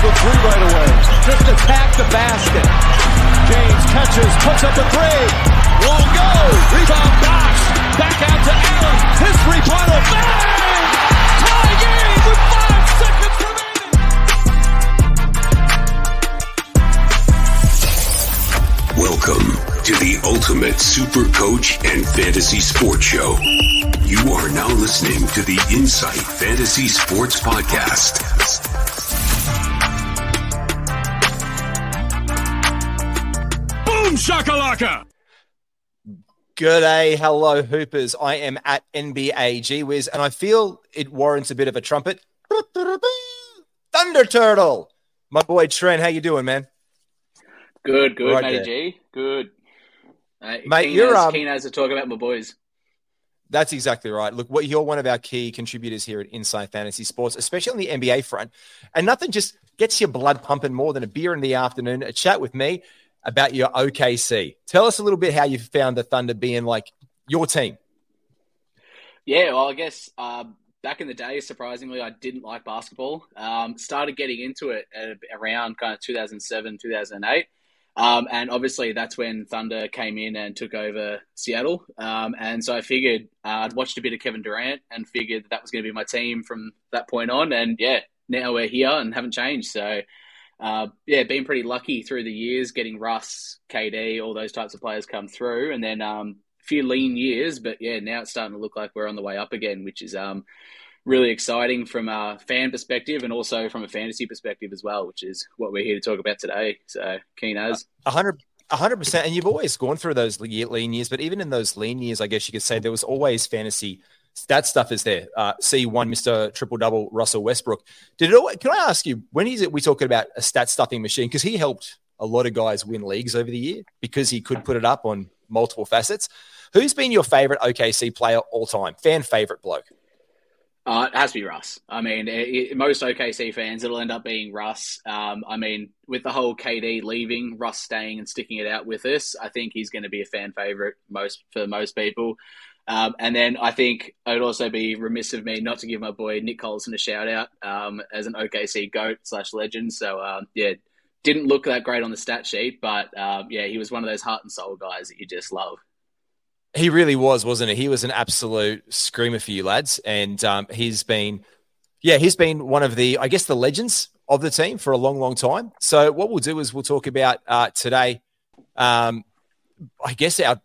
for the three right away. Just attack the basket. James catches, puts up a three. Won't go. Rebound Bosh. Back out to Allen. His three-pointer. Bang! Tie game with five seconds remaining. Welcome to the Ultimate Super Coach and Fantasy Sports Show. You are now listening to the Insight Fantasy Sports Podcast. Boom shakalaka! Good day, hello Hoopers. I am at NBA G Wiz, and I feel it warrants a bit of a trumpet. Thunder Turtle, my boy Trent. How you doing, man? Good, good, Right matey. G. Good. Uh, Mate, keen you're, as, um, keen as to talk about my boys. That's exactly right. Look, what you're one of our key contributors here at Insight Fantasy Sports, especially on the NBA front. And nothing just gets your blood pumping more than a beer in the afternoon, a chat with me about your OKC. Tell us a little bit how you found the Thunder being like your team. Yeah, well, I guess uh, back in the day, surprisingly, I didn't like basketball. Um, started getting into it at around kind of 2007, 2008. Um, and obviously, that's when Thunder came in and took over Seattle. Um, and so I figured uh, I'd watched a bit of Kevin Durant and figured that, that was going to be my team from that point on. And yeah, now we're here and haven't changed. So uh, yeah, been pretty lucky through the years getting Russ, KD, all those types of players come through. And then um, a few lean years, but yeah, now it's starting to look like we're on the way up again, which is um, really exciting from a fan perspective and also from a fantasy perspective as well, which is what we're here to talk about today. So keen as. A hundred, a hundred percent. And you've always gone through those lean years, but even in those lean years, I guess you could say there was always fantasy. That stuff is there. Uh, C one, Mister Triple Double, Russell Westbrook. Did it? Can I ask you when is it we talking about a stat stuffing machine? Because he helped a lot of guys win leagues over the year because he could put it up on multiple facets. Who's been your favorite OKC player all time? Fan favorite bloke? Uh, it has to be Russ. I mean, it, it- most OKC fans, it'll end up being Russ. Um, I mean, with the whole KD leaving, Russ staying and sticking it out with us, I think he's going to be a fan favorite most for most people. Um, and then I think it would also be remiss of me not to give my boy Nick Collison a shout out um, as an OKC goat slash legend. So um, yeah, didn't look that great on the stat sheet, but um, yeah, he was one of those heart and soul guys that you just love. He really was, wasn't he? He was an absolute screamer for you lads, and um, he's been, yeah, he's been one of the, I guess, the legends of the team for a long, long time. So what we'll do is we'll talk about uh, today. Um, I guess our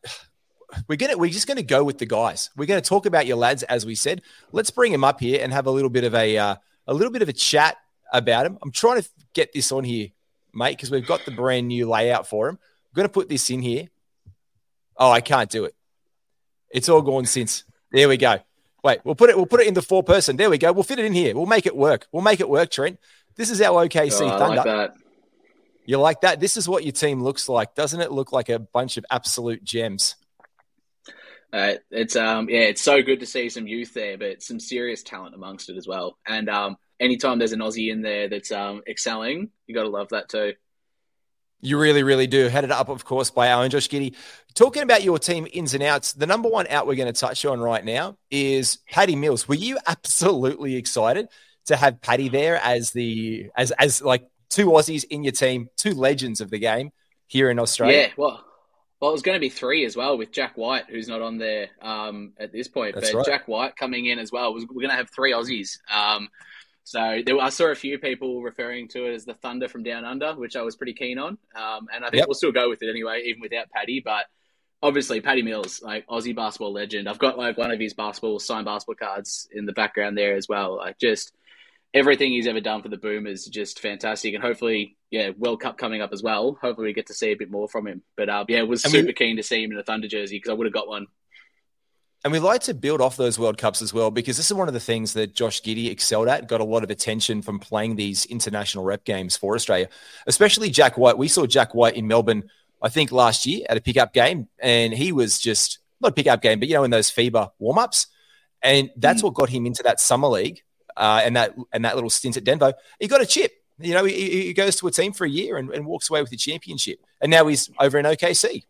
we're gonna we're just gonna go with the guys. We're gonna talk about your lads as we said. Let's bring him up here and have a little bit of a uh, a little bit of a chat about him. I'm trying to get this on here, mate, because we've got the brand new layout for him. I'm gonna put this in here. Oh, I can't do it. It's all gone since. There we go. Wait, we'll put it. We'll put it in the four person. There we go. We'll fit it in here. We'll make it work. We'll make it work, Trent. This is our OKC Oh, Thunder. like that. You like that? This is what your team looks like, doesn't it? Look like a bunch of absolute gems. Uh, it's um yeah, it's so good to see some youth there, but some serious talent amongst it as well. And um, anytime there's an Aussie in there that's um excelling, you got to love that too. You really, really do. Headed up, of course, by our own Josh Giddey. Talking about your team ins and outs, the number one out we're going to touch on right now is Patty Mills. Were you absolutely excited to have Patty there as the as as like two Aussies in your team, two legends of the game here in Australia? Yeah, well, well, it was going to be three as well with Jack White, who's not on there um at this point, That's but right. Jack White coming in as well. We're going to have three Aussies. Um, so there, I saw a few people referring to it as the Thunder from Down Under, which I was pretty keen on. Um, and I think Yep. we'll still go with it anyway, even without Patty. But obviously, Patty Mills, like Aussie basketball legend. I've got like one of his basketball signed basketball cards in the background there as well. Like just everything he's ever done for the Boom is just fantastic. And hopefully, yeah, World Cup coming up as well. Hopefully, we get to see a bit more from him. But uh, yeah, was And we- super keen to see him in a Thunder jersey because I would have got one. And we like to build off those World Cups as well because this is one of the things that Josh Giddey excelled at, got a lot of attention from playing these international rep games for Australia, especially Jack White. We saw Jack White in Melbourne, I think last year at a pickup game, and he was just not a pickup game, but you know, in those FIBA warm ups. And that's what got him into that summer league uh, and that and that little stint at Denver. He got a chip. You know, he, he goes to a team for a year and, and walks away with the championship. And now he's over in OKC.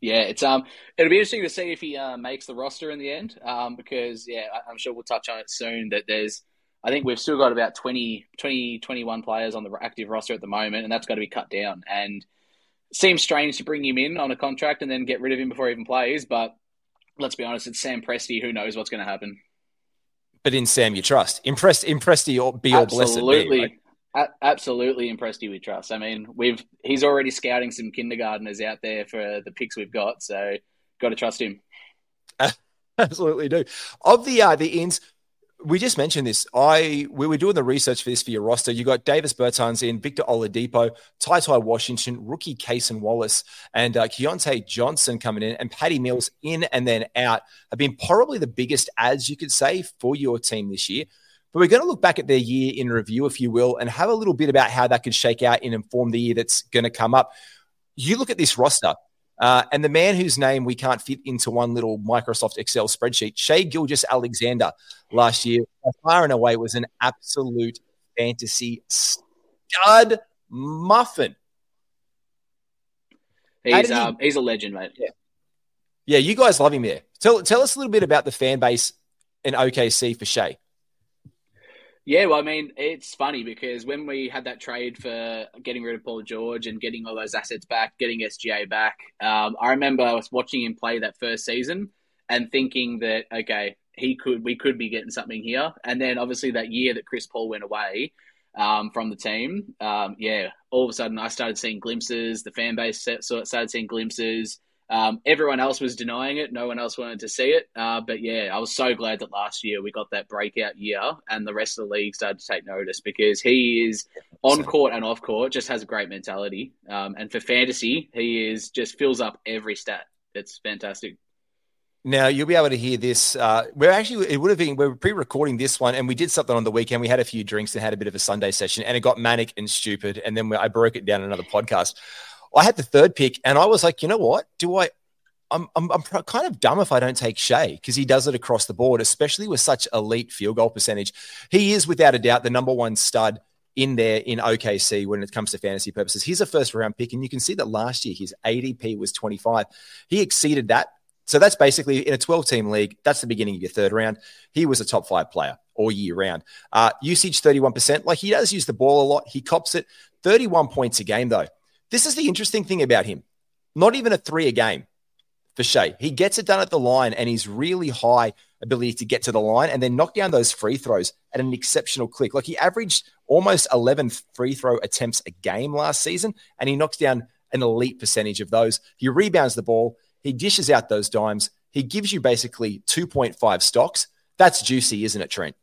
Yeah, it's um, it'll be interesting to see if he uh, makes the roster in the end. Um, because yeah, I, I'm sure we'll touch on it soon. That there's I think we've still got about 20, 20, 21 players on the active roster at the moment, and that's got to be cut down. And seems strange to bring him in on a contract and then get rid of him before he even plays, but let's be honest, it's Sam Presti. Who knows what's going to happen? But in Sam, you trust. Impressed, impressed, be all blessed. Absolutely, right? A- absolutely impressed you with trust. I mean, we've he's already scouting some kindergarteners out there for the picks we've got, so got to trust him. Absolutely do. Of the uh, the ins, we just mentioned this. I we were doing the research for this for your roster. You got Davis Bertans in, Victor Oladipo, Ty Ty Washington, rookie Cason Wallace, and uh, Keyontae Johnson coming in, and Patty Mills in and then out have been probably the biggest ads you could say for your team this year. But we're going to look back at their year in review, if you will, and have a little bit about how that could shake out and inform the year that's going to come up. You look at this roster. Uh, and the man whose name we can't fit into one little Microsoft Excel spreadsheet, Shai Gilgeous-Alexander, last year, far and away was an absolute fantasy stud muffin. He's, um, he's a legend, mate. Yeah. yeah, you guys love him there. Tell, tell us a little bit about the fan base in OKC for Shai. Yeah, well, I mean, it's funny because when we had that trade for getting rid of Paul George and getting all those assets back, getting SGA back, um, I remember I was watching him play that first season and thinking that okay, he could, we could be getting something here. And then obviously that year that Chris Paul went away um, from the team, um, yeah, all of a sudden I started seeing glimpses. The fan base started seeing glimpses. Um, everyone else was denying it. No one else wanted to see it. Uh, but yeah, I was so glad that last year we got that breakout year and the rest of the league started to take notice because he is on court and off court, just has a great mentality. Um, and for fantasy, he is just fills up every stat. It's fantastic. Now you'll be able to hear this. Uh, we're actually it would have been we are pre-recording this one, and we did something on the weekend. We had a few drinks and had a bit of a Sunday session, and it got manic and stupid. And then I broke it down in another podcast. I had the third pick, and I was like, you know what? Do I? I'm I'm, I'm kind of dumb if I don't take Shai because he does it across the board, especially with such elite field goal percentage. He is without a doubt the number one stud in there in OKC when it comes to fantasy purposes. He's a first round pick, and you can see that last year his ADP was 25. He exceeded that. So that's basically in a 12 team league, that's the beginning of your third round. He was a top five player all year round. Uh, usage 31%. Like he does use the ball a lot. He cops it. 31 points a game, though. This is the interesting thing about him. Not even a three a game for Shai. He gets it done at the line and he's really high ability to get to the line and then knock down those free throws at an exceptional click. Like he averaged almost 11 free throw attempts a game last season and he knocks down an elite percentage of those. He rebounds the ball, he dishes out those dimes, he gives you basically 2.5 stocks. That's juicy, isn't it, Trent?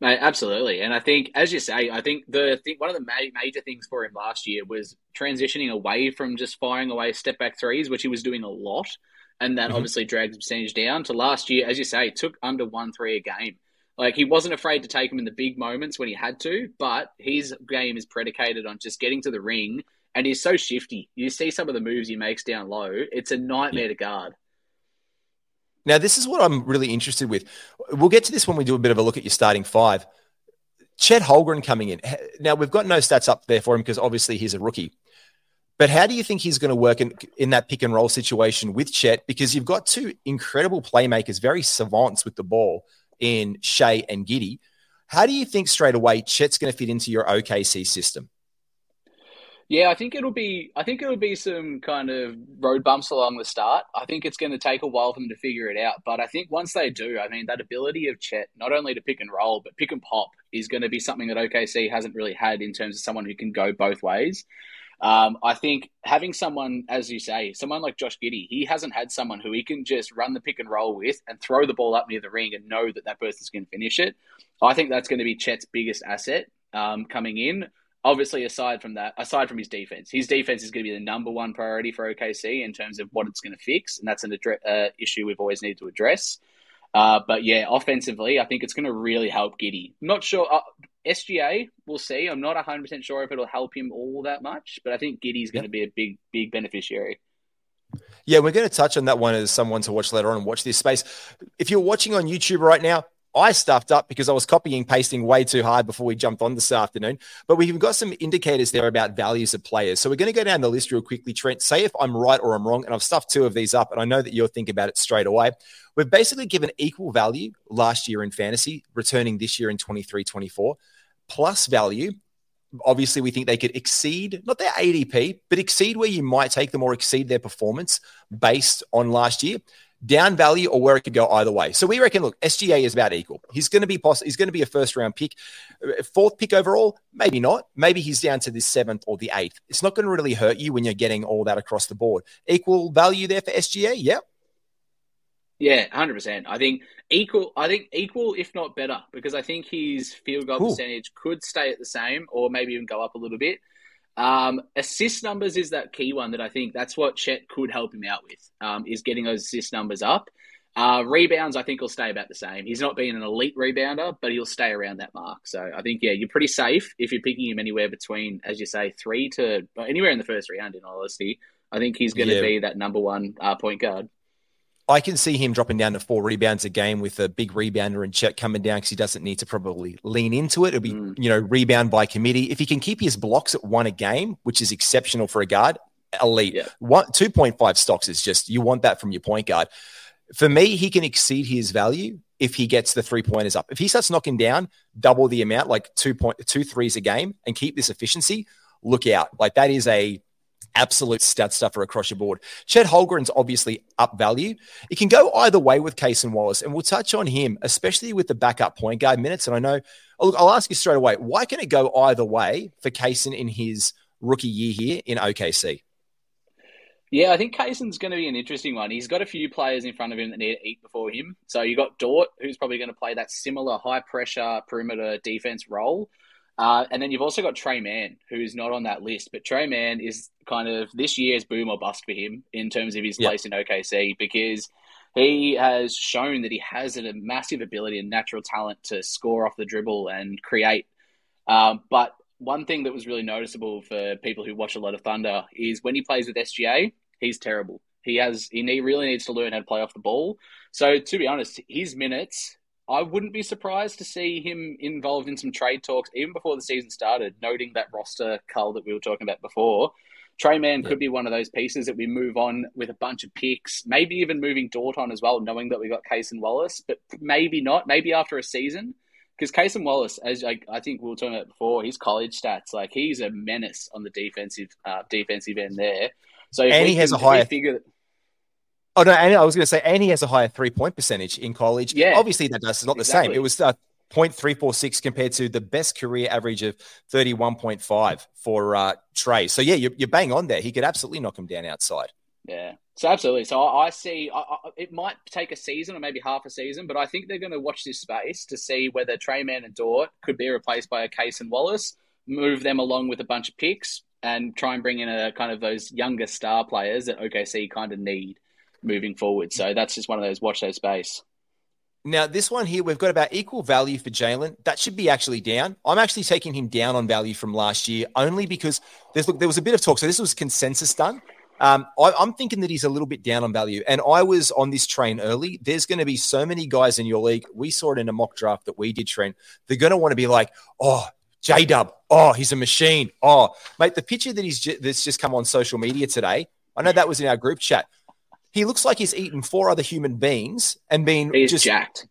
Mate, absolutely. And I think, as you say, I think the thing, one of the ma- major things for him last year was transitioning away from just firing away step back threes, which he was doing a lot. And that mm-hmm. obviously dragged his percentage down to last year, as you say, took under one three a game. Like he wasn't afraid to take them in the big moments when he had to, but his game is predicated on just getting to the ring. And he's so shifty. You see some of the moves he makes down low, it's a nightmare yeah. to guard. Now, this is what I'm really interested with. We'll get to this when we do a bit of a look at your starting five. Chet Holmgren coming in. Now, we've got no stats up there for him because obviously he's a rookie. But how do you think he's going to work in, in that pick and roll situation with Chet? Because you've got two incredible playmakers, very savants with the ball in Shai and Giddey. How do you think straight away Chet's going to fit into your OKC system? Yeah, I think it'll be. I think it'll be some kind of road bumps along the start. I think it's going to take a while for them to figure it out. But I think once they do, I mean, that ability of Chet not only to pick and roll but pick and pop is going to be something that OKC hasn't really had in terms of someone who can go both ways. Um, I think having someone, as you say, someone like Josh Giddey, he hasn't had someone who he can just run the pick and roll with and throw the ball up near the ring and know that that person's going to finish it. I think that's going to be Chet's biggest asset um, coming in obviously, aside from that, aside from his defense, his defense is going to be the number one priority for OKC in terms of what it's going to fix, and that's an uh, issue we've always needed to address. Uh, but yeah, offensively, I think it's going to really help Giddey. Not sure. Uh, SGA, we'll see. I'm not 100% sure if it'll help him all that much, but I think Giddey's going to be a big, big beneficiary. Yeah, we're going to touch on that one as someone to watch later on and watch this space. If you're watching on YouTube right now, I stuffed up because I was copying pasting way too hard before we jumped on this afternoon. But we've got some indicators there about values of players. So we're going to go down the list real quickly, Trent. Say if I'm right or I'm wrong. And I've stuffed two of these up, and I know that you'll think about it straight away. We've basically given equal value last year in fantasy, returning this year in 23 24, plus value. Obviously, we think they could exceed not their ADP, but exceed where you might take them or exceed their performance based on last year down value or where it could go either way. So we reckon, look, SGA is about equal. He's going to be poss- he's going to be a first round pick, uh, fourth pick overall. Maybe not. Maybe he's down to the seventh or the eighth. It's not going to really hurt you when you're getting all that across the board. Equal value there for SGA. Yeah. Yeah, hundred percent. I think equal. I think equal, if not better, because I think his field goal Ooh. percentage could stay at the same, or maybe even go up a little bit. Um, assist numbers is that key one that I think that's what Chet could help him out with, um, is getting those assist numbers up. Uh, rebounds, I think, will stay about the same. He's not being an elite rebounder, but he'll stay around that mark. So I think, yeah, you're pretty safe if you're picking him anywhere between, as you say, three to anywhere in the first round, in all honesty. I think he's going to yeah. be that number one uh, point guard. I can see him dropping down to four rebounds a game with a big rebounder and Chet coming down because he doesn't need to probably lean into it. It'll be, mm. you know, rebound by committee. If he can keep his blocks at one a game, which is exceptional for a guard, elite. Yeah. One, 2.5 stocks is just, you want that from your point guard. For me, he can exceed his value if he gets the three pointers up. If he starts knocking down double the amount, like two point two threes a game, and keep this efficiency, look out. Like that is a absolute stat stuffer across your board. Chet Holmgren's obviously up value. It can go either way with Cason Wallace, and we'll touch on him, especially with the backup point guard minutes. And I know, look, I'll ask you straight away, why can it go either way for Cason in his rookie year here in OKC? Yeah, I think Cason's going to be an interesting one. He's got a few players in front of him that need to eat before him. So you got Dort, who's probably going to play that similar high pressure perimeter defense role. Uh, and then you've also got Tre Mann, who's not on that list, but Tre Mann is kind of this year's boom or bust for him in terms of his place in OKC because he has shown that he has a massive ability and natural talent to score off the dribble and create. Um, but one thing that was really noticeable for people who watch a lot of Thunder is when he plays with SGA, he's terrible. He has he really needs to learn how to play off the ball. So to be honest, his minutes I wouldn't be surprised to see him involved in some trade talks even before the season started, noting that roster cull that we were talking about before. Tre Mann could be one of those pieces that we move on with a bunch of picks, maybe even moving Dort on as well, knowing that we got Cason Wallace, but maybe not, maybe after a season. Because Cason Wallace, as I, I, think we were talking about before, his college stats, like he's a menace on the defensive uh, defensive end there. So and he has a higher figure. Oh no, and I was going to say, and he has a higher three point percentage in college. Yeah, obviously that does. It's not exactly. the same. It was uh, 0.346 compared to the best career average of 31.5 for uh, Tre. So yeah, you're, you're bang on there. He could absolutely knock him down outside. Yeah, so absolutely. So I, I see I, I, it might take a season or maybe half a season, but I think they're going to watch this space to see whether Tre Mann and Dort could be replaced by a Cason Wallace, move them along with a bunch of picks, and try and bring in a kind of those younger star players that OKC kind of need moving forward. So that's just one of those watch those space. Now, this one here, we've got about equal value for Jalen. That should be actually down. I'm actually taking him down on value from last year only because there's look, there was a bit of talk. So this was consensus done. Um, I, am thinking that he's a little bit down on value. And I was on this train early. There's going to be so many guys in your league. We saw it in a mock draft that we did, Trent. They're going to want to be like, oh, J Dub. Oh, he's a machine. Oh, mate, the picture that he's that's just come on social media today. I know that was in our group chat. He looks like he's eaten four other human beings and been he's just jacked.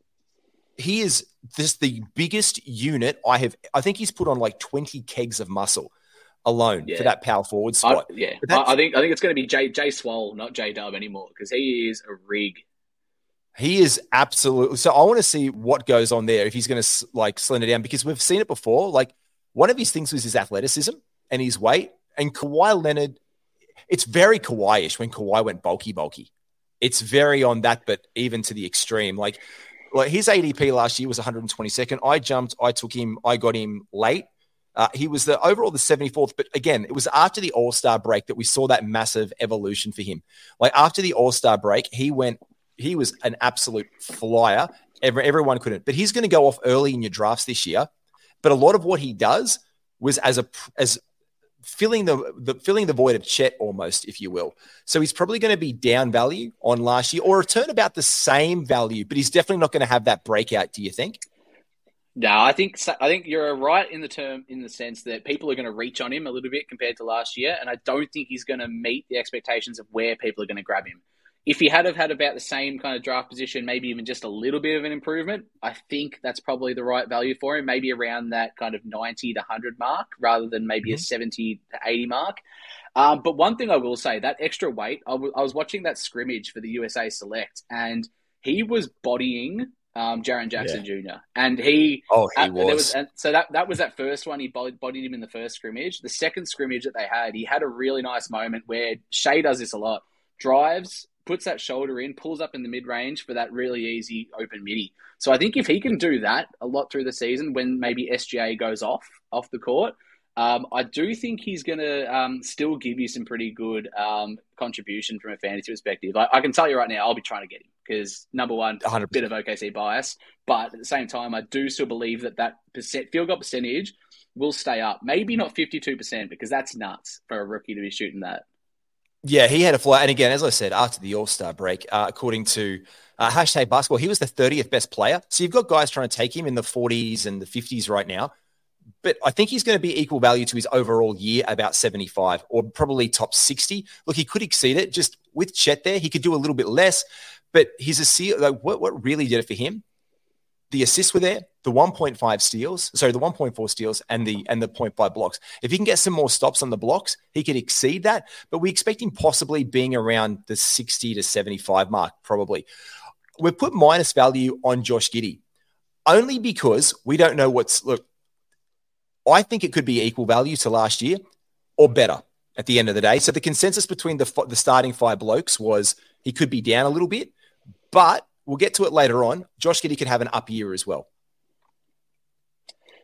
He is this the biggest unit I have. I think he's put on like twenty kegs of muscle alone yeah. for that power forward spot. I, yeah, I, I, think I think it's going to be Jay Jay Swole, not J Dub anymore, because he is a rig. He is absolutely. So I want to see what goes on there if he's going to like slender down because we've seen it before. Like one of his things was his athleticism and his weight, and Kawhi Leonard it's very Kawhi-ish when Kawhi went bulky, bulky. It's very on that, but even to the extreme. Like, like his ADP last year was 122nd. I jumped, I took him, I got him late. Uh, he was the overall the 74th, but again, it was after the All Star break that we saw that massive evolution for him. Like after the All Star break, he went, he was an absolute flyer. Every, everyone couldn't, but he's going to go off early in your drafts this year. But a lot of what he does was as a as filling the, the filling the void of Chet almost, if you will. So he's probably going to be down value on last year or return about the same value, but he's definitely not going to have that breakout. Do you think? No, I think I think you're right in the term in the sense that people are going to reach on him a little bit compared to last year, and I don't think he's going to meet the expectations of where people are going to grab him. If he had have had about the same kind of draft position, maybe even just a little bit of an improvement, I think that's probably the right value for him. Maybe around that kind of ninety to hundred mark, rather than maybe mm-hmm. a seventy to eighty mark. Um, but one thing I will say, that extra weight, I, w- I was watching that scrimmage for the USA Select, and he was bodying um, Jaren Jackson yeah. Jr. And he, oh, he uh, was. was uh, so that that was that first one. He bodied him in the first scrimmage. The second scrimmage that they had, he had a really nice moment where Shai does this a lot. Drives, puts that shoulder in, pulls up in the mid range for that really easy open midi. So I think if he can do that a lot through the season, when maybe SGA goes off off the court, um, I do think he's going to um, still give you some pretty good um, contribution from a fantasy perspective. I, I, can tell you right now, I'll be trying to get him because number one, 100%. bit of OKC bias, but at the same time, I do still believe that that percent, field goal percentage will stay up. Maybe not fifty two percent because that's nuts for a rookie to be shooting that. Yeah, he had a fly. And again, as I said, after the All Star break, uh, according to uh, hashtag basketball, he was the 30th best player. So you've got guys trying to take him in the 40s and the 50s right now but I think he's going to be equal value to his overall year, about 75 or probably top 60. Look, he could exceed it just with Chet there. He could do a little bit less, but he's a like what, what really did it for him? The assists were there, the 1.5 steals, sorry, the 1.4 steals and the and the 0.5 blocks. If he can get some more stops on the blocks, he could exceed that. But we expect him possibly being around the 60 to 75 mark, probably. We've put minus value on Josh Giddey only because we don't know what's look I think it could be equal value to last year or better at the end of the day. So the consensus between the, the starting five blokes was he could be down a little bit, but we'll get to it later on. Josh Giddey could have an up year as well.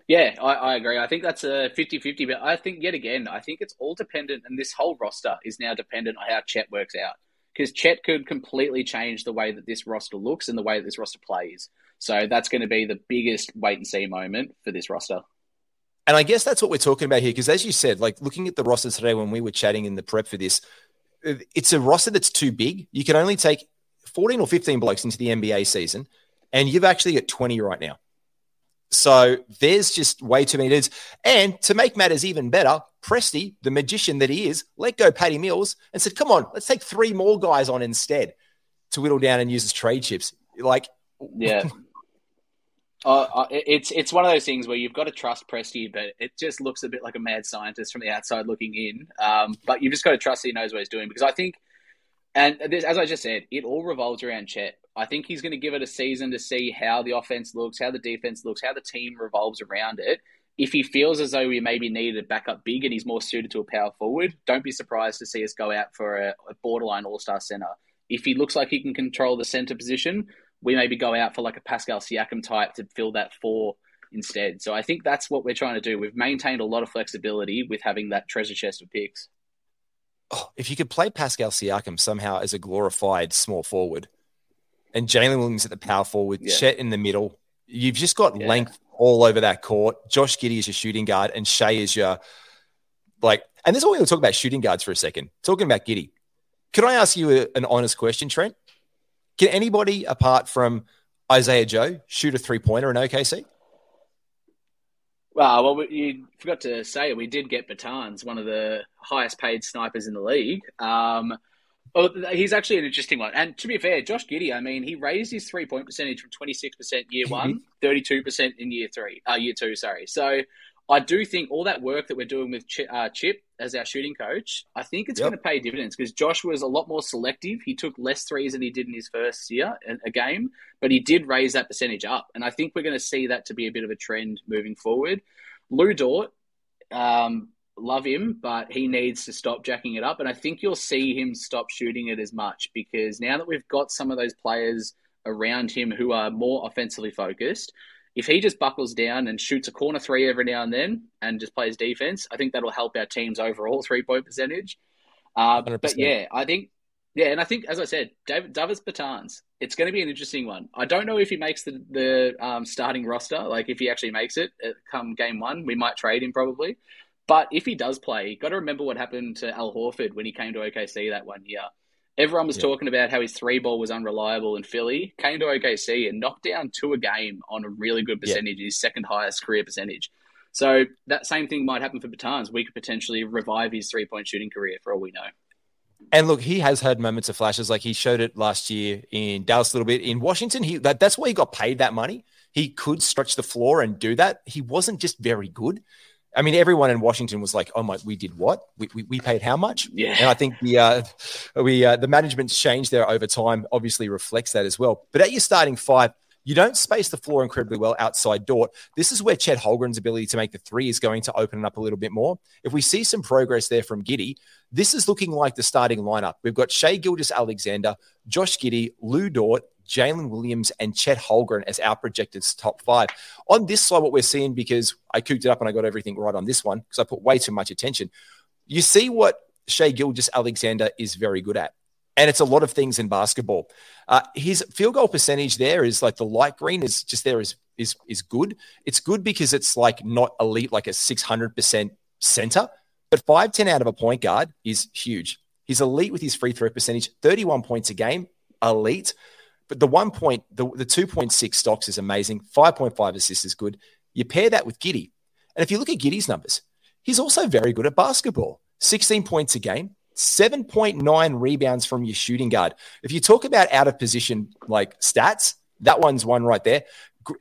Yeah, I, I, agree. I think that's a 50 50, but I think, yet again, I think it's all dependent, and this whole roster is now dependent on how Chet works out. Because Chet could completely change the way that this roster looks and the way that this roster plays. So that's going to be the biggest wait and see moment for this roster. And I guess that's what we're talking about here, because as you said, like looking at the roster today when we were chatting in the prep for this, it's a roster that's too big. You can only take 14 or 15 blokes into the NBA season, and you've actually got 20 right now. So there's just way too many dudes. And to make matters even better, Presti, the magician that he is, let go Patty Mills and said, come on, let's take three more guys on instead to whittle down and use as trade chips. Like, yeah. Uh, uh it's it's one of those things where you've got to trust Presti, but it just looks a bit like a mad scientist from the outside looking in. Um, but you've just got to trust that he knows what he's doing because I think, and this, as I just said, it all revolves around Chet. I think he's going to give it a season to see how the offense looks, how the defense looks, how the team revolves around it. If he feels as though we maybe needed a backup big and he's more suited to a power forward, don't be surprised to see us go out for a, a borderline all star center. If he looks like he can control the center position, we maybe go out for like a Pascal Siakam type to fill that four instead. So I think that's what we're trying to do. We've maintained a lot of flexibility with having that treasure chest of picks. Oh, if you could play Pascal Siakam somehow as a glorified small forward and Jalen Williams at the power forward, yeah. Chet in the middle, you've just got yeah. length all over that court. Josh Giddey is your shooting guard and Shai is your like, and this is what we're going talk about shooting guards for a second. Talking about Giddey. Can I ask you a, an honest question, Trent? Can anybody apart from Isaiah Joe shoot a three pointer in OKC? Well, well, you forgot to say we did get Bertans, one of the highest paid snipers in the league. Um, well, he's actually an interesting one. And to be fair, Josh Giddey, I mean, he raised his three point percentage from 26% year one, 32% in year three, uh, year two, sorry. So I do think all that work that we're doing with Chip, uh, Chip as our shooting coach, I think it's yep. going to pay dividends because Josh was a lot more selective. He took less threes than he did in his first year a game, but he did raise that percentage up, and I think we're going to see that to be a bit of a trend moving forward. Lu Dort, um, love him, but he needs to stop jacking it up, and I think you'll see him stop shooting it as much because now that we've got some of those players around him who are more offensively focused if he just buckles down and shoots a corner three every now and then and just plays defense, I think that'll help our team's overall three point percentage. Uh, but yeah, I think yeah, and I think as I said, David Davis Bertans, it's going to be an interesting one. I don't know if he makes the the um, starting roster, like if he actually makes it come game one, we might trade him probably. But if he does play, got to remember what happened to Al Horford when he came to OKC that one year. Everyone was yeah. talking about how his three ball was unreliable in Philly. Came to OKC and knocked down two a game on a really good percentage, yeah. his second highest career percentage. So that same thing might happen for Bertans. We could potentially revive his three point shooting career for all we know. And look, he has had moments of flashes. Like he showed it last year in Dallas a little bit. In Washington, he that, that's why he got paid that money. He could stretch the floor and do that. He wasn't just very good. I mean, everyone in Washington was like, "Oh my, we did what? We, we, we paid how much?" Yeah, and I think the uh, we uh, the management's change there over time obviously reflects that as well. But at your starting five, you don't space the floor incredibly well outside Dort. This is where Chet Holmgren's ability to make the three is going to open it up a little bit more. If we see some progress there from Giddey, this is looking like the starting lineup. We've got Shai Gilgeous-Alexander, Josh Giddey, Lu Dort, Jalen Williams, and Chet Holmgren as our projected top five. On this slide, what we're seeing, because I cooked it up and I got everything right on this one, because I put way too much attention, you see what Shai Gilgeous-Alexander is very good at. And it's a lot of things in basketball. Uh, his field goal percentage there is like the light green is just there is is is good. It's good because it's like not elite, like a six hundred percent center, but five ten out of a point guard is huge. He's elite with his free throw percentage, thirty one points a game, elite. But the one point, the, the 2.6 stocks is amazing. 5.5 assists is good. You pair that with Giddey. And if you look at Giddey's numbers, he's also very good at basketball 16 points a game, 7.9 rebounds from your shooting guard. If you talk about out of position like stats, that one's one right there.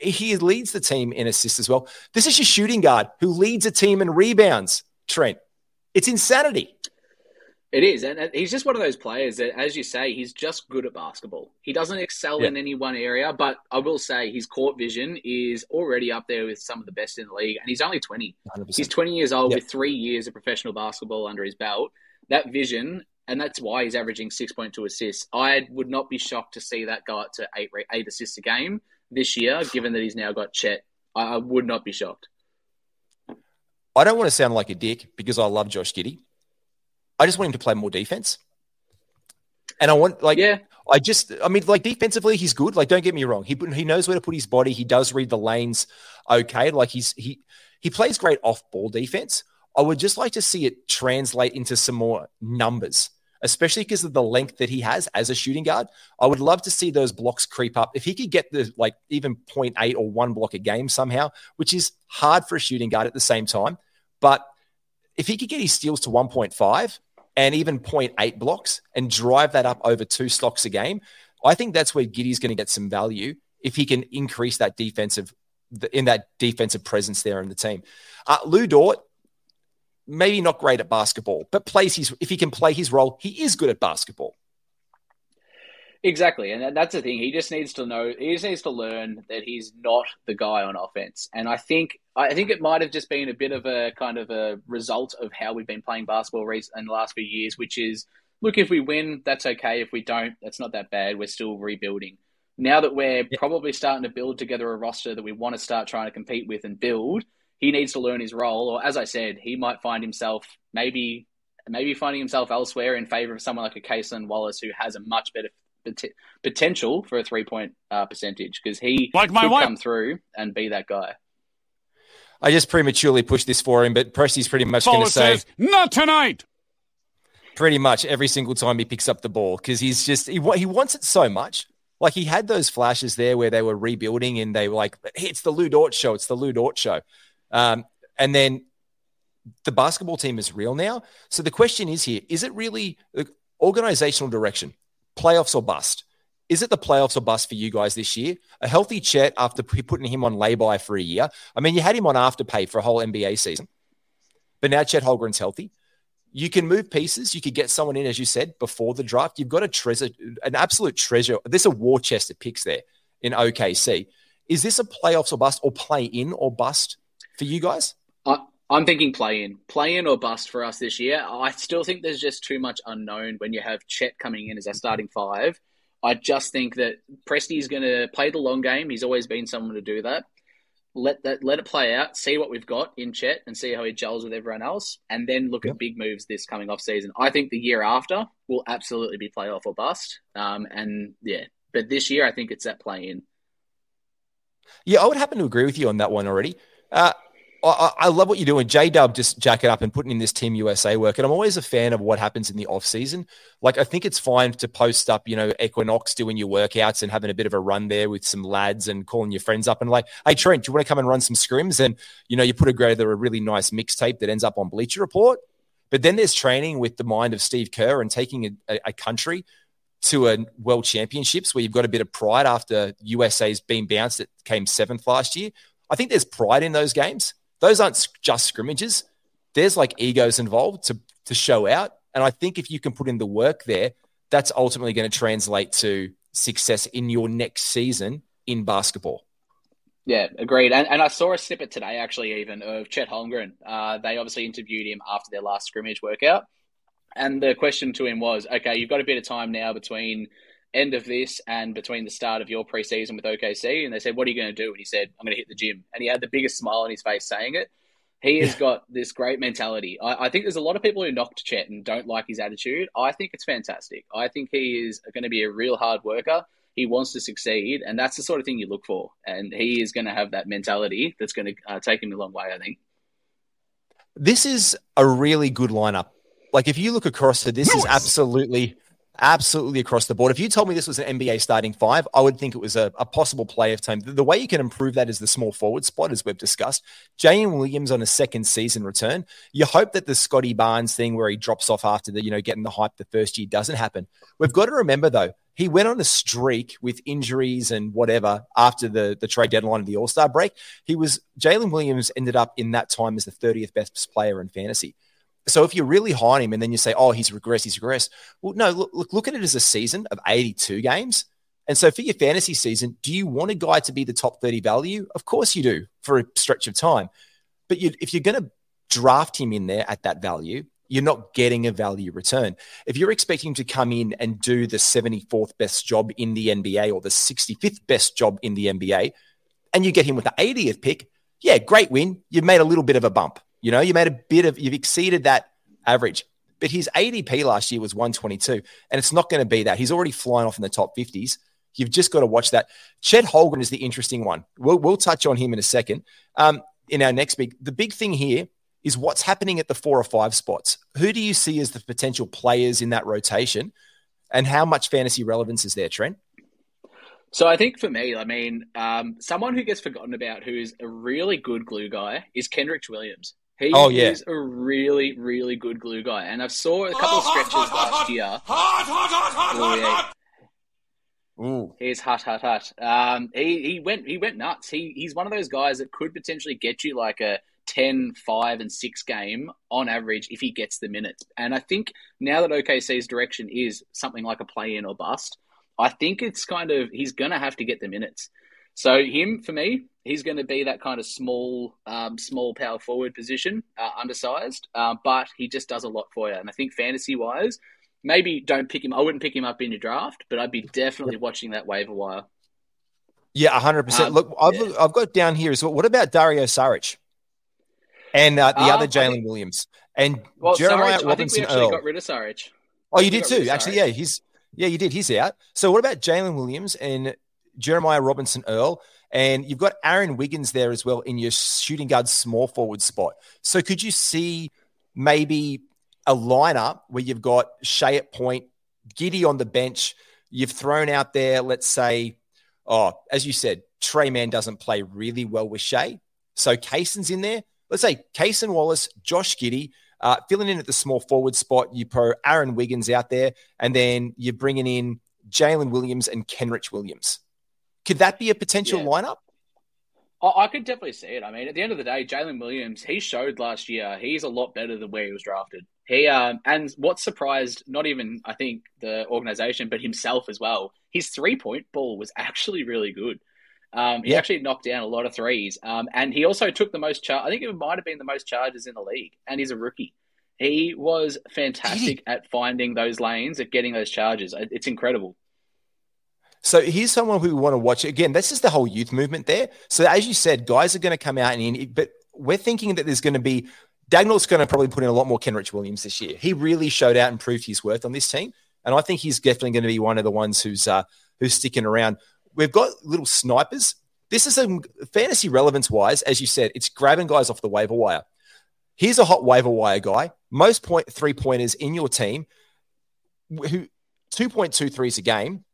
He leads the team in assists as well. This is your shooting guard who leads a team in rebounds, Trent. It's insanity. It is, and uh, he's just one of those players that, as you say, he's just good at basketball. He doesn't excel yeah. in any one area, but I will say his court vision is already up there with some of the best in the league, and he's only 20. 100%. He's 20 years old with three years of professional basketball under his belt. That vision, and that's why he's averaging 6.2 assists. I would not be shocked to see that go up to eight, eight assists a game this year, given that he's now got Chet. I, I would not be shocked. I don't want to sound like a dick because I love Josh Giddey. I just want him to play more defense. And I want like yeah. I just I mean like defensively he's good. Like don't get me wrong. He he knows where to put his body. He does read the lanes okay. Like he's he he plays great off ball defense. I would just like to see it translate into some more numbers, especially because of the length that he has as a shooting guard. I would love to see those blocks creep up. If he could get the like even 0.8 or one block a game somehow, which is hard for a shooting guard at the same time, but if he could get his steals to 1.5 and even 0.8 blocks and drive that up over two stocks a game, I think that's where Giddey's going to get some value if he can increase that defensive in that defensive presence there in the team. Uh, Lu Dort, maybe not great at basketball, but plays his if he can play his role, he is good at basketball. Exactly, and that's the thing. He just needs to know. He just needs to learn that he's not the guy on offense. And I think, I think it might have just been a bit of a kind of a result of how we've been playing basketball in the last few years. Which is, look, if we win, that's okay. If we don't, that's not that bad. We're still rebuilding. Now that we're yeah. probably starting to build together a roster that we want to start trying to compete with and build, he needs to learn his role. Or as I said, he might find himself maybe maybe finding himself elsewhere in favor of someone like a Cason Wallace who has a much better potential for a three point uh, percentage because he like my could wife. come through and be that guy. I just prematurely pushed this for him, but Presti's pretty much going to say, "Not tonight." Pretty much every single time he picks up the ball because he's just he he wants it so much. Like he had those flashes there where they were rebuilding and they were like, hey, "It's the Lu Dort show. It's the Lu Dort show," um, and then the basketball team is real now. So the question is here: Is it really organizational direction? Playoffs or bust. Is it the playoffs or bust for you guys this year? A healthy Chet after putting him on lay-by for a year. I mean, you had him on afterpay for a whole NBA season, but now Chet Holmgren's healthy. You can move pieces. You could get someone in, as you said, before the draft. You've got a treasure, an absolute treasure. There's a war chest of picks there in OKC. Is this a playoffs or bust or play in or bust for you guys? I'm thinking play in, play in or bust for us this year. I still think there's just too much unknown when you have Chet coming in as our starting five. I just think that is going to play the long game. He's always been someone to do that. Let that let it play out. See what we've got in Chet and see how he gels with everyone else, and then look yep. at big moves this coming off season. I think the year after will absolutely be playoff or bust. Um, and yeah, but this year I think it's that play in. Yeah, I would happen to agree with you on that one already. Uh, I, love what you're doing. J Dub just jacking up and putting in this Team USA work. And I'm always a fan of what happens in the off season. Like, I think it's fine to post up, you know, Equinox doing your workouts and having a bit of a run there with some lads and calling your friends up and like, hey, Trent, do you want to come and run some scrims? And, you know, you put together a really nice mixtape that ends up on Bleacher Report. But then there's training with the mind of Steve Kerr and taking a, a country to a world championships where you've got a bit of pride after USA's been bounced. It came seventh last year. I think there's pride in those games those aren't just scrimmages. There's like egos involved to to show out. And I think if you can put in the work there, that's ultimately going to translate to success in your next season in basketball. Yeah, agreed. And, and I saw a snippet today, actually, even of Chet Holmgren. Uh, they obviously interviewed him after their last scrimmage workout. And the question to him was okay, you've got a bit of time now between end of this and between the start of your preseason with OKC. And they said, What are you going to do? And he said, I'm going to hit the gym. And he had the biggest smile on his face saying it. He has got this great mentality. I, I, think there's a lot of people who knocked Chet and don't like his attitude. I think it's fantastic. I think he is going to be a real hard worker. He wants to succeed, and that's the sort of thing you look for. And he is going to have that mentality that's going to uh, take him a long way, I think. This is a really good lineup. Like, if you look across it, this nice. is absolutely absolutely across the board. If you told me this was an NBA starting five, I would think it was a, a possible play of time. The, the, way you can improve that is the small forward spot, as we've discussed. Jalen Williams on a second season return. You hope that the Scottie Barnes thing where he drops off after the, you know, getting the hype the first year doesn't happen. We've got to remember though, he went on a streak with injuries and whatever after the, the trade deadline of the All Star break. He was Jalen Williams ended up in that time as the 30th best player in fantasy. So if you're really high on him and then you say, oh, he's regressed, he's regressed. Well, no, look, look, look at it as a season of 82 games. And so for your fantasy season, do you want a guy to be the top 30 value? Of course you do for a stretch of time. But you, if you're going to draft him in there at that value, you're not getting a value return. If you're expecting to come in and do the 74th best job in the NBA or the 65th best job in the NBA, and you get him with the 80th pick, yeah, great win. You've made a little bit of a bump. You know, you made a bit of, you've exceeded that average. But his ADP last year was 122, and it's not going to be that. He's already flying off in the top 50s. You've just got to watch that. Chet Holmgren is the interesting one. We'll, we'll touch on him in a second. Um, in our next big, the big thing here is what's happening at the four or five spots. Who do you see as the potential players in that rotation, and how much fantasy relevance is there, Trent? So I think for me, I mean, um, someone who gets forgotten about who is a really good glue guy is Kenrich Williams. He oh, yeah. is a really, really good glue guy. And I saw a couple of stretches last year. Hot, hot, hot, hot, oh, yeah. Ooh. He's hot, hot, hot. Um, he, he went he went nuts. He he's one of those guys that could potentially get you like a 10, 5, and 6 game on average if he gets the minutes. And I think now that OKC's direction is something like a play in or bust, I think it's kind of he's gonna have to get the minutes. So him for me, he's going to be that kind of small, um, small power forward position, uh, undersized, uh, but he just does a lot for you. And I think fantasy wise, maybe don't pick him. I wouldn't pick him up in your draft, but I'd be definitely watching that waiver wire. Yeah, hundred um, percent. Look, I've, yeah. I've got down here as well. What about Dario Saric and uh, the uh, other Jalen Williams and well, Jeremiah Saric, Robinson I think we actually Earl. got rid of Saric. Oh, you did too. Actually, yeah, he's yeah, you did. He's out. So what about Jalen Williams and Jeremiah Robinson Earl, and you've got Aaron Wiggins there as well in your shooting guard small forward spot. So could you see maybe a lineup where you've got Shai at point, Giddey on the bench, you've thrown out there, let's say, oh, as you said, Tre Mann doesn't play really well with Shai. So Cason's in there. Let's say Cason Wallace, Josh Giddey, uh, filling in at the small forward spot. You pro Aaron Wiggins out there, and then you're bringing in Jalen Williams and Kenrich Williams. Could that be a potential yeah. lineup? I could definitely see it. I mean, at the end of the day, Jalen Williams, he showed last year he's a lot better than where he was drafted. He um, and what surprised not even I think the organization, but himself as well. His three point ball was actually really good. Um, he yeah. actually knocked down a lot of threes, um, and he also took the most. Char- I think it might have been the most charges in the league, and he's a rookie. He was fantastic at finding those lanes, at getting those charges. It's incredible. So here's someone who we want to watch. Again, this is the whole youth movement there. So as you said, guys are going to come out and in, but we're thinking that there's going to be Daigneault's going to probably put in a lot more Kenrich Williams this year. He really showed out and proved his worth on this team, and I think he's definitely going to be one of the ones who's uh, who's sticking around. We've got little snipers This is a fantasy relevance wise, as you said, it's grabbing guys off the waiver wire. Here's a hot waiver wire guy. Most point three pointers in your team who 2.23s a game.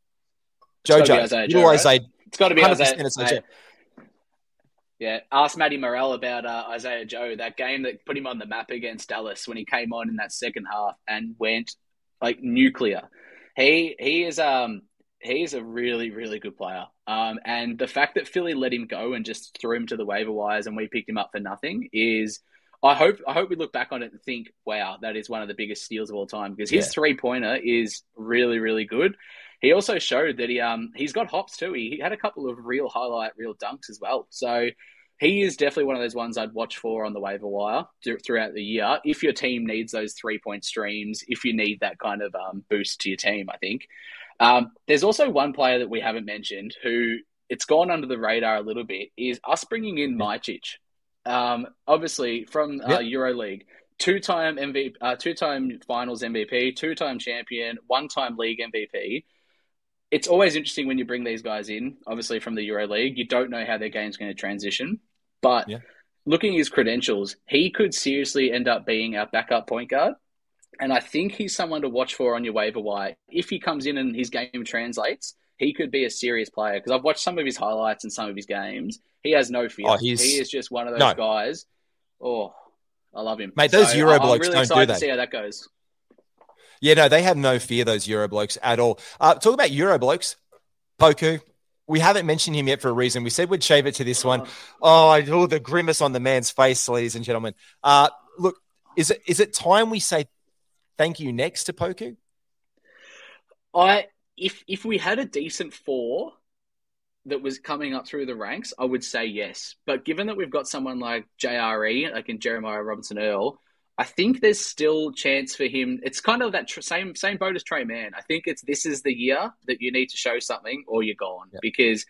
Jojo, Isaiah little Joe, right? Isaiah, It's got to be 100% Isaiah. it's mate. Isaiah. Yeah, ask Matty Morell about uh, Isaiah Joe, that game that put him on the map against Dallas when he came on in that second half and went like nuclear. He he is um he is a really really good player. Um, and the fact that Philly let him go and just threw him to the waiver wires and we picked him up for nothing is. I hope I hope we look back on it and think, wow, that is one of the biggest steals of all time because his Yeah. three pointer is really really good. He also showed that he um he's got hops too. He, had a couple of real highlight real dunks as well. So he is definitely one of those ones I'd watch for on the waiver wire throughout the year. If your team needs those three point streams, if you need that kind of um, boost to your team, I think. Um, there's also one player that we haven't mentioned who it's gone under the radar a little bit is us bringing in Micic. Um, obviously from uh, Yep. EuroLeague, two-time MVP, uh, two-time Finals MVP, two-time champion, one-time league MVP. It's always interesting when you bring these guys in. Obviously from the EuroLeague, you don't know how their game's going to transition, but Yeah. looking at his credentials, he could seriously end up being our backup point guard. And I think he's someone to watch for on your waiver wire. If he comes in and his game translates, he could be a serious player. Because I've watched some of his highlights and some of his games. He has no fear. Oh, he is just one of those No. guys. Oh, I love him. Mate, those So Euro I'm blokes really don't do excited that. to see how that goes. Yeah, no, they have no fear, those Euro blokes at all. Uh, talk about Euro blokes. Poku. We haven't mentioned him yet for a reason. We said we'd shave it to this one. Oh, oh, the grimace on the man's face, ladies and gentlemen. Uh, look, is it is it time we say thank you next to Poku? I if if we had a decent four that was coming up through the ranks, I would say yes. But given that we've got someone like JRE, like in Jeremiah Robinson Earl, I think there's still chance for him. It's kind of that tr- same same boat as Tre Mann. I think it's this is the year that you need to show something or you're gone Yeah. because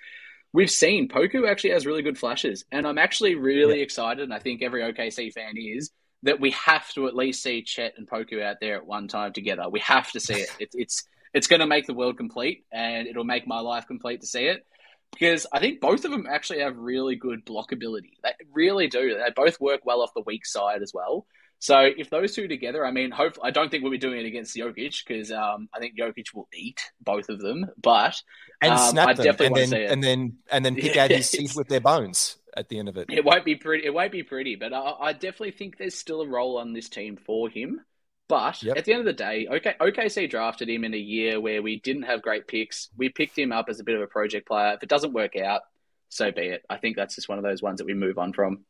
we've seen Poku actually has really good flashes, and I'm actually really excited, and I think every OKC fan is that we have to at least see Chet and Poku out there at one time together. We have to see it. it it's it's going to make the world complete, and it'll make my life complete to see it. Because I think both of them actually have really good blockability. They really do. They both work well off the weak side as well. So if those two together, I mean, hope I don't think we'll be doing it against Jokic because um, I think Jokic will eat both of them. But And Um, snap I them, definitely and then see it. and then and then pick out his teeth with their bones at the end of it. It won't be pretty. It won't be pretty, but I, I definitely think there's still a role on this team for him. But Yep. at the end of the day, OK, OKC drafted him in a year where we didn't have great picks. We picked him up as a bit of a project player. If it doesn't work out, so be it. I think that's just one of those ones that we move on from.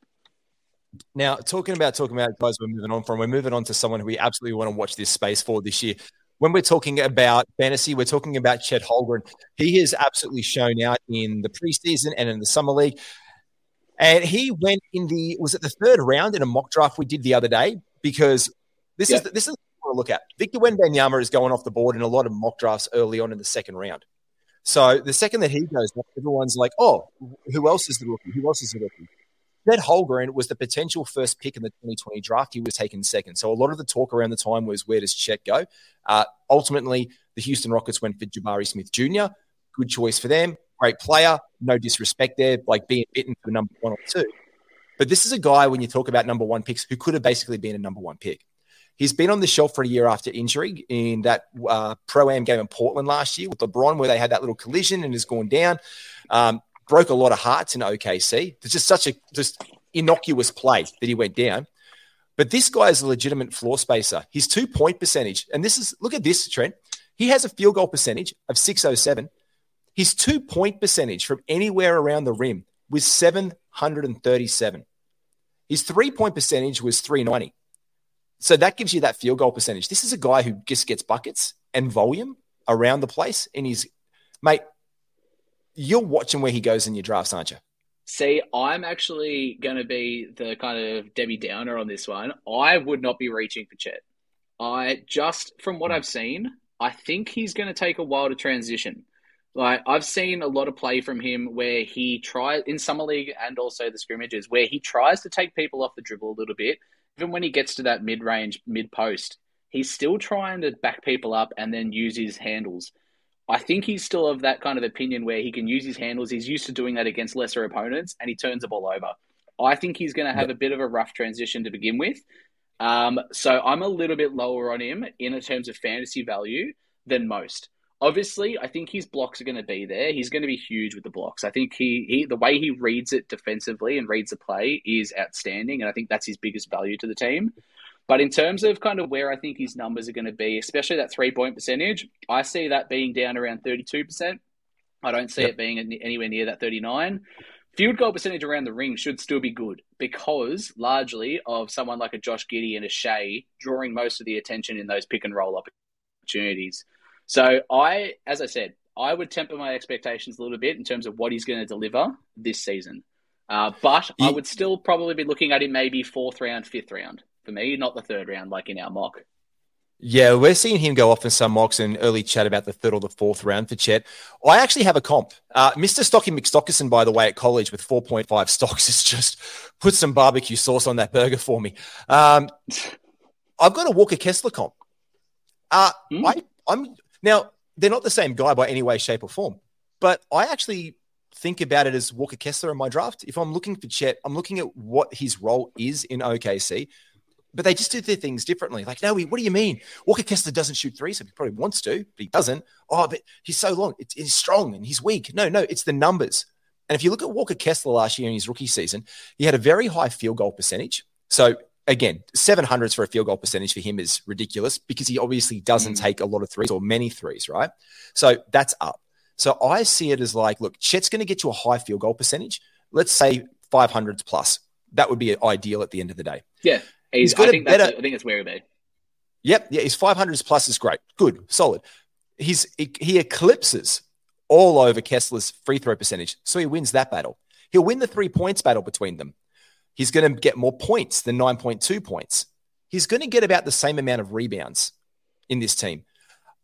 Now, talking about talking about guys we're moving on from, we're moving on to someone who we absolutely want to watch this space for this year. When we're talking about fantasy, we're talking about Chet Holmgren. He has absolutely shown out in the preseason and in the summer league. And he went in the was it the third round in a mock draft we did the other day because this Yep. is this is what to look at. Victor Wembanyama is going off the board in a lot of mock drafts early on in the second round. So the second that he goes, everyone's like, "Oh, who else is the rookie? Who else is the rookie?" Chet Holmgren was the potential first pick in the 2020 draft. He was taken second. So a lot of the talk around the time was, where does Chet go? Uh, ultimately, the Houston Rockets went for Jabari Smith Jr. Good choice for them. Great player. No disrespect there, like being bitten for number one or two. But this is a guy, when you talk about number one picks, who could have basically been a number one pick. He's been on the shelf for a year after injury in that uh, pro am game in Portland last year with LeBron, where they had that little collision and has gone down. Um, broke a lot of hearts in OKC. It's just such a just innocuous play that he went down. But this guy is a legitimate floor spacer. His two point percentage, and this is look at this, Trent. He has a field goal percentage of 607. His two point percentage from anywhere around the rim was 737. His three point percentage was 390. So that gives you that field goal percentage. This is a guy who just gets buckets and volume around the place. And he's, mate, you're watching where he goes in your drafts, aren't you? See, I'm actually going to be the kind of Debbie Downer on this one. I would not be reaching for Chet. I just, from what hmm. I've seen, I think he's going to take a while to transition. Like I've seen a lot of play from him where he tries in summer league and also the scrimmages where he tries to take people off the dribble a little bit. Even when he gets to that mid range, mid post, he's still trying to back people up and then use his handles. I think he's still of that kind of opinion where he can use his handles. He's used to doing that against lesser opponents, and he turns the ball over. I think he's going to have a bit of a rough transition to begin with. Um, so I'm a little bit lower on him in terms of fantasy value than most. Obviously, I think his blocks are going to be there. He's going to be huge with the blocks. I think he, he the way he reads it defensively and reads the play is outstanding, and I think that's his biggest value to the team. But in terms of kind of where I think his numbers are going to be, especially that three point percentage, I see that being down around 32%. I don't see yep. it being anywhere near that 39. Field goal percentage around the ring should still be good because largely of someone like a Josh Giddey and a Shai drawing most of the attention in those pick and roll opportunities. So I, as I said, I would temper my expectations a little bit in terms of what he's going to deliver this season. Uh, but I would still probably be looking at him maybe fourth round, fifth round for me, not the third round like in our mock. Yeah, we're seeing him go off in some mocks and early chat about the third or the fourth round for Chet. I actually have a comp. Uh, Mr. Stocky McStockerson, by the way, at college with 4.5 stocks has just put some barbecue sauce on that burger for me. Um, I've got a Walker Kessler comp. Uh, mm. I, I'm now they're not the same guy by any way, shape, or form, but I actually think about it as Walker Kessler in my draft. If I'm looking for Chet, I'm looking at what his role is in OKC but they just do their things differently. Like, no, what do you mean? Walker Kessler doesn't shoot threes. So he probably wants to, but he doesn't. Oh, but he's so long. It's, he's strong and he's weak. No, no, it's the numbers. And if you look at Walker Kessler last year in his rookie season, he had a very high field goal percentage. So again, 700s for a field goal percentage for him is ridiculous because he obviously doesn't mm. take a lot of threes or many threes, right? So that's up. So I see it as like, look, Chet's going to get you a high field goal percentage. Let's say 500s plus. That would be ideal at the end of the day. Yeah. He's, he's I think better. I think it's where he be. Yep, yeah, his 500s plus is great, good, solid. He's he, he eclipses all over Kessler's free throw percentage, so he wins that battle. He'll win the three points battle between them. He's going to get more points than 9.2 points. He's going to get about the same amount of rebounds in this team.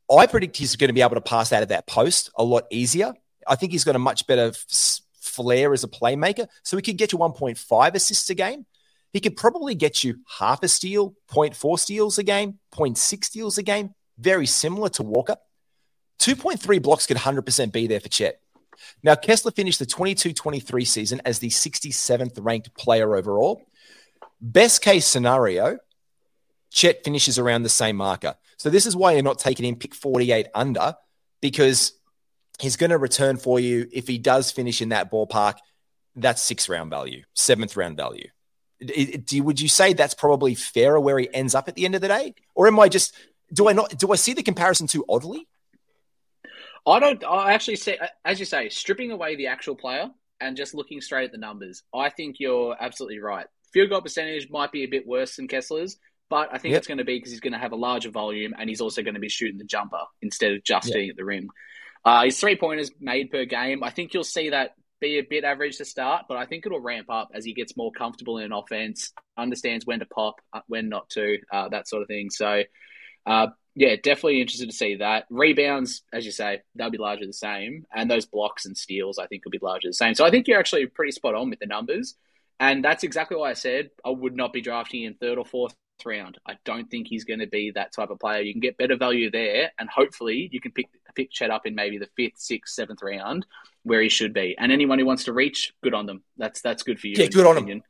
I predict he's going to be able to pass out of that post a lot easier. I think he's got a much better f- flair as a playmaker, so he could get to 1.5 assists a game. He could probably get you half a steal, 0.4 steals a game, 0.6 steals a game, very similar to Walker. 2.3 blocks could 100% be there for Chet. Now, Kessler finished the 22 23 season as the 67th ranked player overall. Best case scenario, Chet finishes around the same marker. So, this is why you're not taking him pick 48 under because he's going to return for you. If he does finish in that ballpark, that's six round value, seventh round value do, would you say that's probably fairer where he ends up at the end of the day, or am I just do I not do I see the comparison too oddly? I don't. I actually say, as you say, stripping away the actual player and just looking straight at the numbers. I think you're absolutely right. Field goal percentage might be a bit worse than Kessler's, but I think yep. it's going to be because he's going to have a larger volume and he's also going to be shooting the jumper instead of just yep. at the rim. Uh, his three pointers made per game. I think you'll see that be a bit average to start, but I think it'll ramp up as he gets more comfortable in an offense, understands when to pop, uh, when not to, uh, that sort of thing. So, uh, yeah, definitely interested to see that. Rebounds, as you say, they'll be largely the same. And those blocks and steals, I think, will be largely the same. So I think you're actually pretty spot on with the numbers. And that's exactly why I said I would not be drafting in third or fourth round. I don't think he's going to be that type of player. You can get better value there, and hopefully you can pick pick Chet up in maybe the fifth, sixth, seventh round where he should be. And anyone who wants to reach, good on them. That's that's good for you. Yeah, good on opinion. them.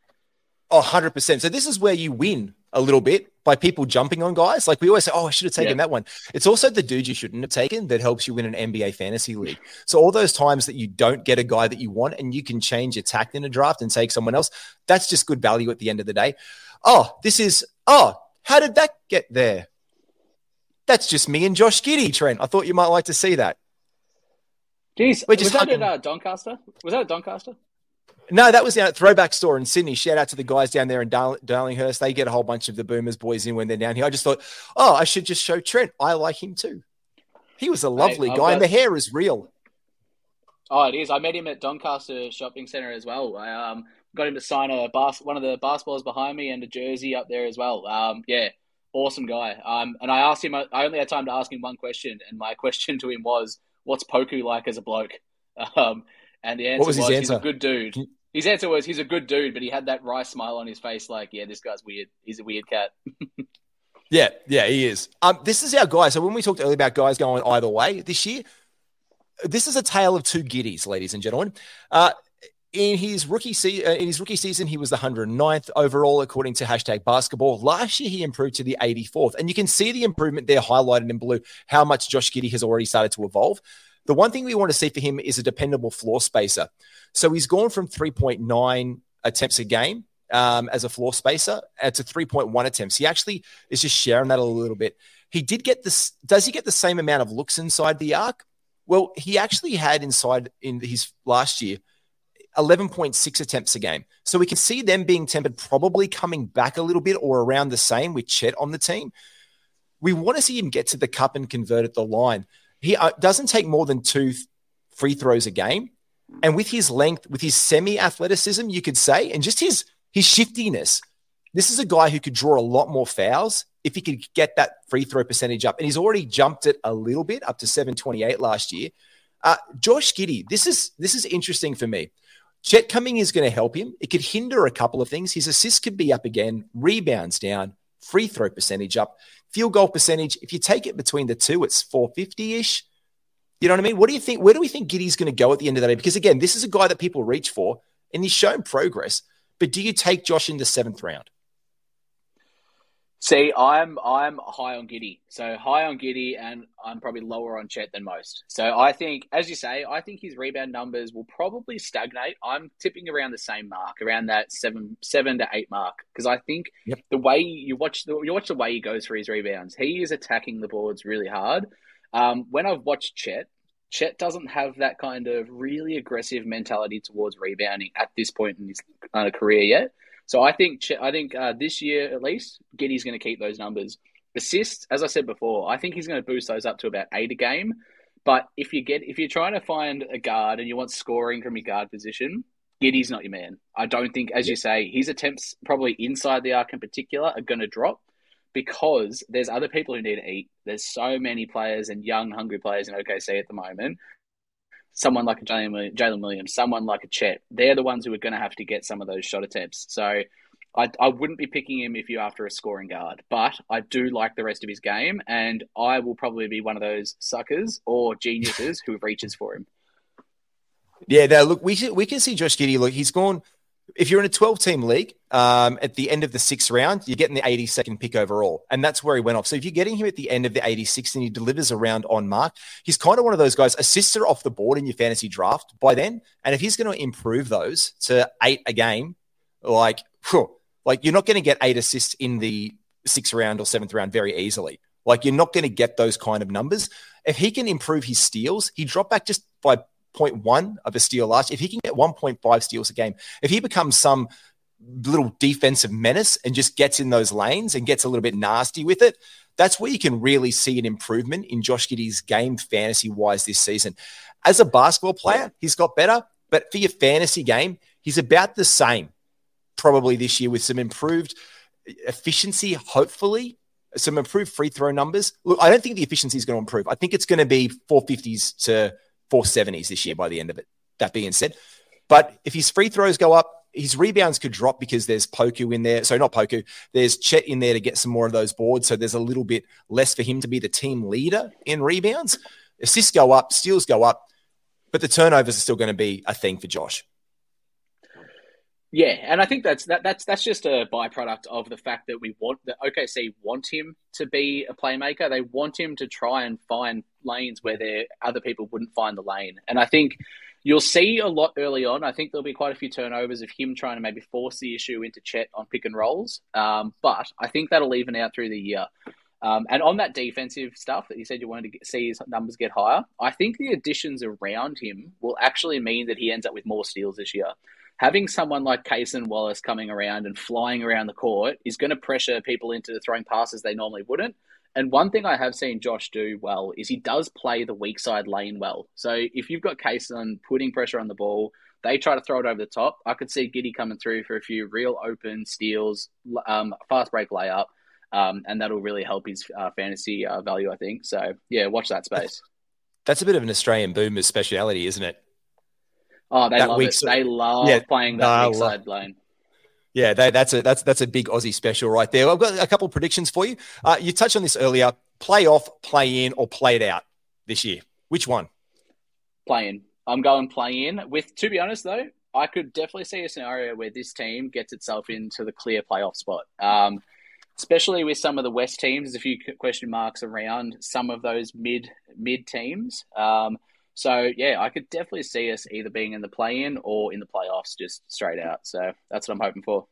Oh, 100%. So this is where you win a little bit by people jumping on guys. Like we always say, oh, I should have taken yeah. that one. It's also the dude you shouldn't have taken that helps you win an NBA fantasy league. So all those times that you don't get a guy that you want and you can change your tact in a draft and take someone else, that's just good value at the end of the day. Oh, this is, oh, how did that get there? That's just me and Josh Giddey, Trent. I thought you might like to see that. Jeez, We're just was that at uh, Doncaster? Was that at Doncaster? No, that was at Throwback Store in Sydney. Shout out to the guys down there in Darling, Darlinghurst. They get a whole bunch of the Boomers boys in when they're down here. I just thought, oh, I should just show Trent. I like him too. He was a lovely guy, got... and the hair is real. Oh, it is. I met him at Doncaster Shopping Centre as well. I um, got him to sign a bas- one of the basketballs behind me and a jersey up there as well. Um, yeah, awesome guy. Um, and I asked him. I only had time to ask him one question, and my question to him was, "What's Poku like as a bloke?" Um, and the answer was, was he's a good dude. His answer was he's a good dude, but he had that wry smile on his face, like, "Yeah, this guy's weird. He's a weird cat." yeah, yeah, he is. Um, this is our guy. So when we talked earlier about guys going either way this year, this is a tale of two Giddeys, ladies and gentlemen. Uh, in his rookie se- uh, in his rookie season, he was the 109th overall according to hashtag basketball. Last year, he improved to the 84th, and you can see the improvement there highlighted in blue. How much Josh Giddey has already started to evolve. The one thing we want to see for him is a dependable floor spacer. So he's gone from 3.9 attempts a game um, as a floor spacer uh, to 3.1 attempts. He actually is just sharing that a little bit. He did get this. Does he get the same amount of looks inside the arc? Well, he actually had inside in his last year 11.6 attempts a game. So we can see them being tempered, probably coming back a little bit or around the same with Chet on the team. We want to see him get to the cup and convert at the line. He uh, doesn't take more than two free throws a game. And with his length, with his semi athleticism, you could say, and just his his shiftiness, this is a guy who could draw a lot more fouls if he could get that free throw percentage up. And he's already jumped it a little bit up to 728 last year. Uh, Josh Giddey, this is this is interesting for me. Chet coming is going to help him. It could hinder a couple of things. His assists could be up again, rebounds down, free throw percentage up, field goal percentage. If you take it between the two, it's 450 ish. You know what I mean? What do you think? Where do we think Giddey's going to go at the end of the day? Because again, this is a guy that people reach for and he's shown progress. But do you take Josh in the seventh round? See, I'm I'm high on Giddey, so high on Giddey, and I'm probably lower on Chet than most. So I think, as you say, I think his rebound numbers will probably stagnate. I'm tipping around the same mark, around that seven seven to eight mark, because I think yep. the way you watch the you watch the way he goes for his rebounds, he is attacking the boards really hard. Um, when I've watched Chet, Chet doesn't have that kind of really aggressive mentality towards rebounding at this point in his uh, career yet. So I think I think uh, this year at least, Giddey's going to keep those numbers. Assists, as I said before, I think he's going to boost those up to about eight a game. But if you get if you're trying to find a guard and you want scoring from your guard position, Giddey's not your man. I don't think, as you say, his attempts probably inside the arc in particular are going to drop because there's other people who need to eat. There's so many players and young, hungry players in OKC at the moment someone like a Jalen Williams, someone like a Chet, they're the ones who are going to have to get some of those shot attempts. So I, I wouldn't be picking him if you're after a scoring guard, but I do like the rest of his game, and I will probably be one of those suckers or geniuses who reaches for him. Yeah, now look, we we can see Josh Giddey. Look, he's gone if you're in a 12 team league um, at the end of the sixth round, you're getting the 82nd pick overall. And that's where he went off. So if you're getting him at the end of the 86th and he delivers around on mark, he's kind of one of those guys, assists are off the board in your fantasy draft by then. And if he's going to improve those to eight a game, like, whew, like you're not going to get eight assists in the sixth round or seventh round very easily. Like you're not going to get those kind of numbers. If he can improve his steals, he dropped back just by 0.1 of a steal last. If he can get 1.5 steals a game, if he becomes some little defensive menace and just gets in those lanes and gets a little bit nasty with it, that's where you can really see an improvement in Josh Giddey's game fantasy wise this season. As a basketball player, he's got better, but for your fantasy game, he's about the same probably this year with some improved efficiency, hopefully. Some improved free throw numbers. Look, I don't think the efficiency is going to improve. I think it's going to be 450s to 470s this year by the end of it. That being said, but if his free throws go up, his rebounds could drop because there's Poku in there. So not Poku, there's Chet in there to get some more of those boards. So there's a little bit less for him to be the team leader in rebounds. Assists go up, steals go up, but the turnovers are still going to be a thing for Josh. Yeah, and I think that's that, that's that's just a byproduct of the fact that we want that OKC want him to be a playmaker. They want him to try and find lanes where there other people wouldn't find the lane. And I think you'll see a lot early on. I think there'll be quite a few turnovers of him trying to maybe force the issue into Chet on pick and rolls. Um, but I think that'll even out through the year. Um, and on that defensive stuff that you said you wanted to get, see his numbers get higher, I think the additions around him will actually mean that he ends up with more steals this year having someone like Cason Wallace coming around and flying around the court is going to pressure people into throwing passes they normally wouldn't. And one thing I have seen Josh do well is he does play the weak side lane well. So if you've got Cason putting pressure on the ball, they try to throw it over the top. I could see Giddey coming through for a few real open steals, um, fast break layup, um, and that'll really help his uh, fantasy uh, value, I think. So yeah, watch that space. That's a bit of an Australian boomer's speciality, isn't it? Oh, they that love it. They love yeah, playing that weak side lane. Yeah, they, that's a that's that's a big Aussie special right there. I've got a couple of predictions for you. Uh, you touched on this earlier: play off, play in, or play it out this year. Which one? Play in. I'm going play in. With to be honest though, I could definitely see a scenario where this team gets itself into the clear playoff spot. Um, especially with some of the West teams, there's a few question marks around some of those mid mid teams. Um, so yeah, I could definitely see us either being in the play-in or in the playoffs, just straight out. So that's what I'm hoping for.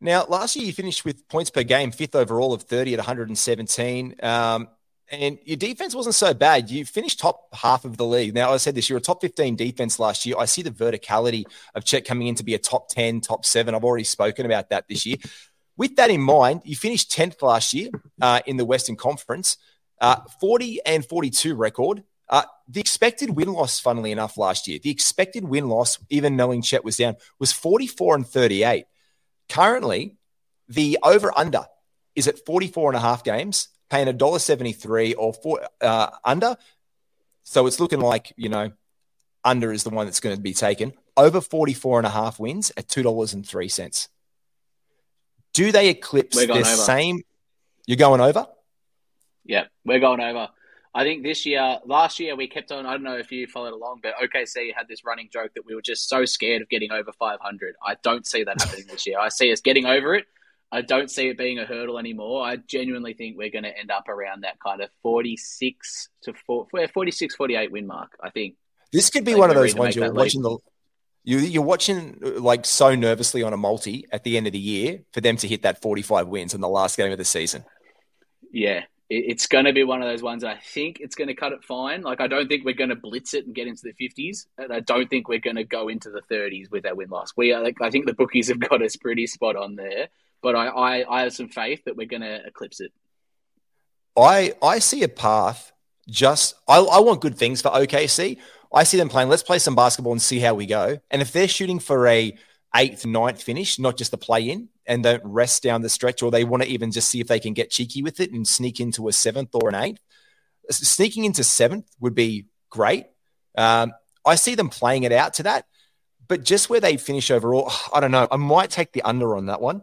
Now, last year you finished with points per game, fifth overall of 30 at 117. Um, and your defense wasn't so bad. You finished top half of the league. Now, I said this, you're a top 15 defense last year. I see the verticality of Chet coming in to be a top 10, top seven. I've already spoken about that this year. With that in mind, you finished 10th last year uh, in the Western Conference, uh, 40 and 42 record. Uh, the expected win loss, funnily enough, last year, the expected win loss, even knowing Chet was down, was 44 and 38. Currently, the over under is at 44 and a half games paying $1.73 or four, uh, under. So it's looking like, you know, under is the one that's going to be taken. Over 44 and a half wins at $2.03. Do they eclipse the same? You're going over? Yeah, we're going over. I think this year, last year, we kept on. I don't know if you followed along, but OKC had this running joke that we were just so scared of getting over 500. I don't see that happening this year. I see us getting over it I don't see it being a hurdle anymore. I genuinely think we're going to end up around that kind of 46 to 4, 46, 48 win mark, I think. This could be one of those ones you're watching leap. the you, you're watching like so nervously on a multi at the end of the year for them to hit that 45 wins in the last game of the season. Yeah, it's going to be one of those ones. I think it's going to cut it fine. Like I don't think we're going to blitz it and get into the 50s, and I don't think we're going to go into the 30s with that win loss. We are like I think the bookies have got us pretty spot on there but I, I, I have some faith that we're going to eclipse it. I I see a path. Just I, I want good things for OKC. I see them playing. Let's play some basketball and see how we go. And if they're shooting for a eighth, ninth finish, not just the play in, and don't rest down the stretch, or they want to even just see if they can get cheeky with it and sneak into a seventh or an eighth. Sneaking into seventh would be great. Um, I see them playing it out to that, but just where they finish overall, I don't know. I might take the under on that one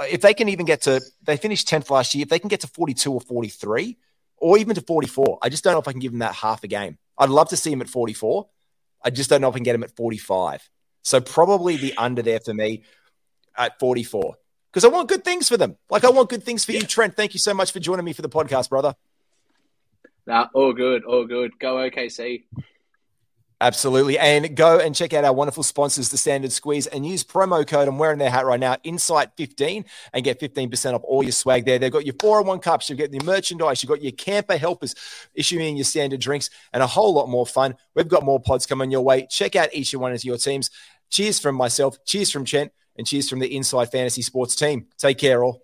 if they can even get to, they finished 10th last year, if they can get to 42 or 43 or even to 44, I just don't know if I can give them that half a game. I'd love to see them at 44. I just don't know if I can get them at 45. So probably the under there for me at 44 because I want good things for them. Like I want good things for yeah. you, Trent. Thank you so much for joining me for the podcast, brother. Nah, all good, all good. Go OKC. Absolutely. And go and check out our wonderful sponsors, the Standard Squeeze, and use promo code. I'm wearing their hat right now, Insight15, and get 15% off all your swag there. They've got your 401 cups, you've got your merchandise, you've got your camper helpers issuing your standard drinks, and a whole lot more fun. We've got more pods coming your way. Check out each and one of your teams. Cheers from myself, cheers from Trent, and cheers from the Insight Fantasy Sports team. Take care, all.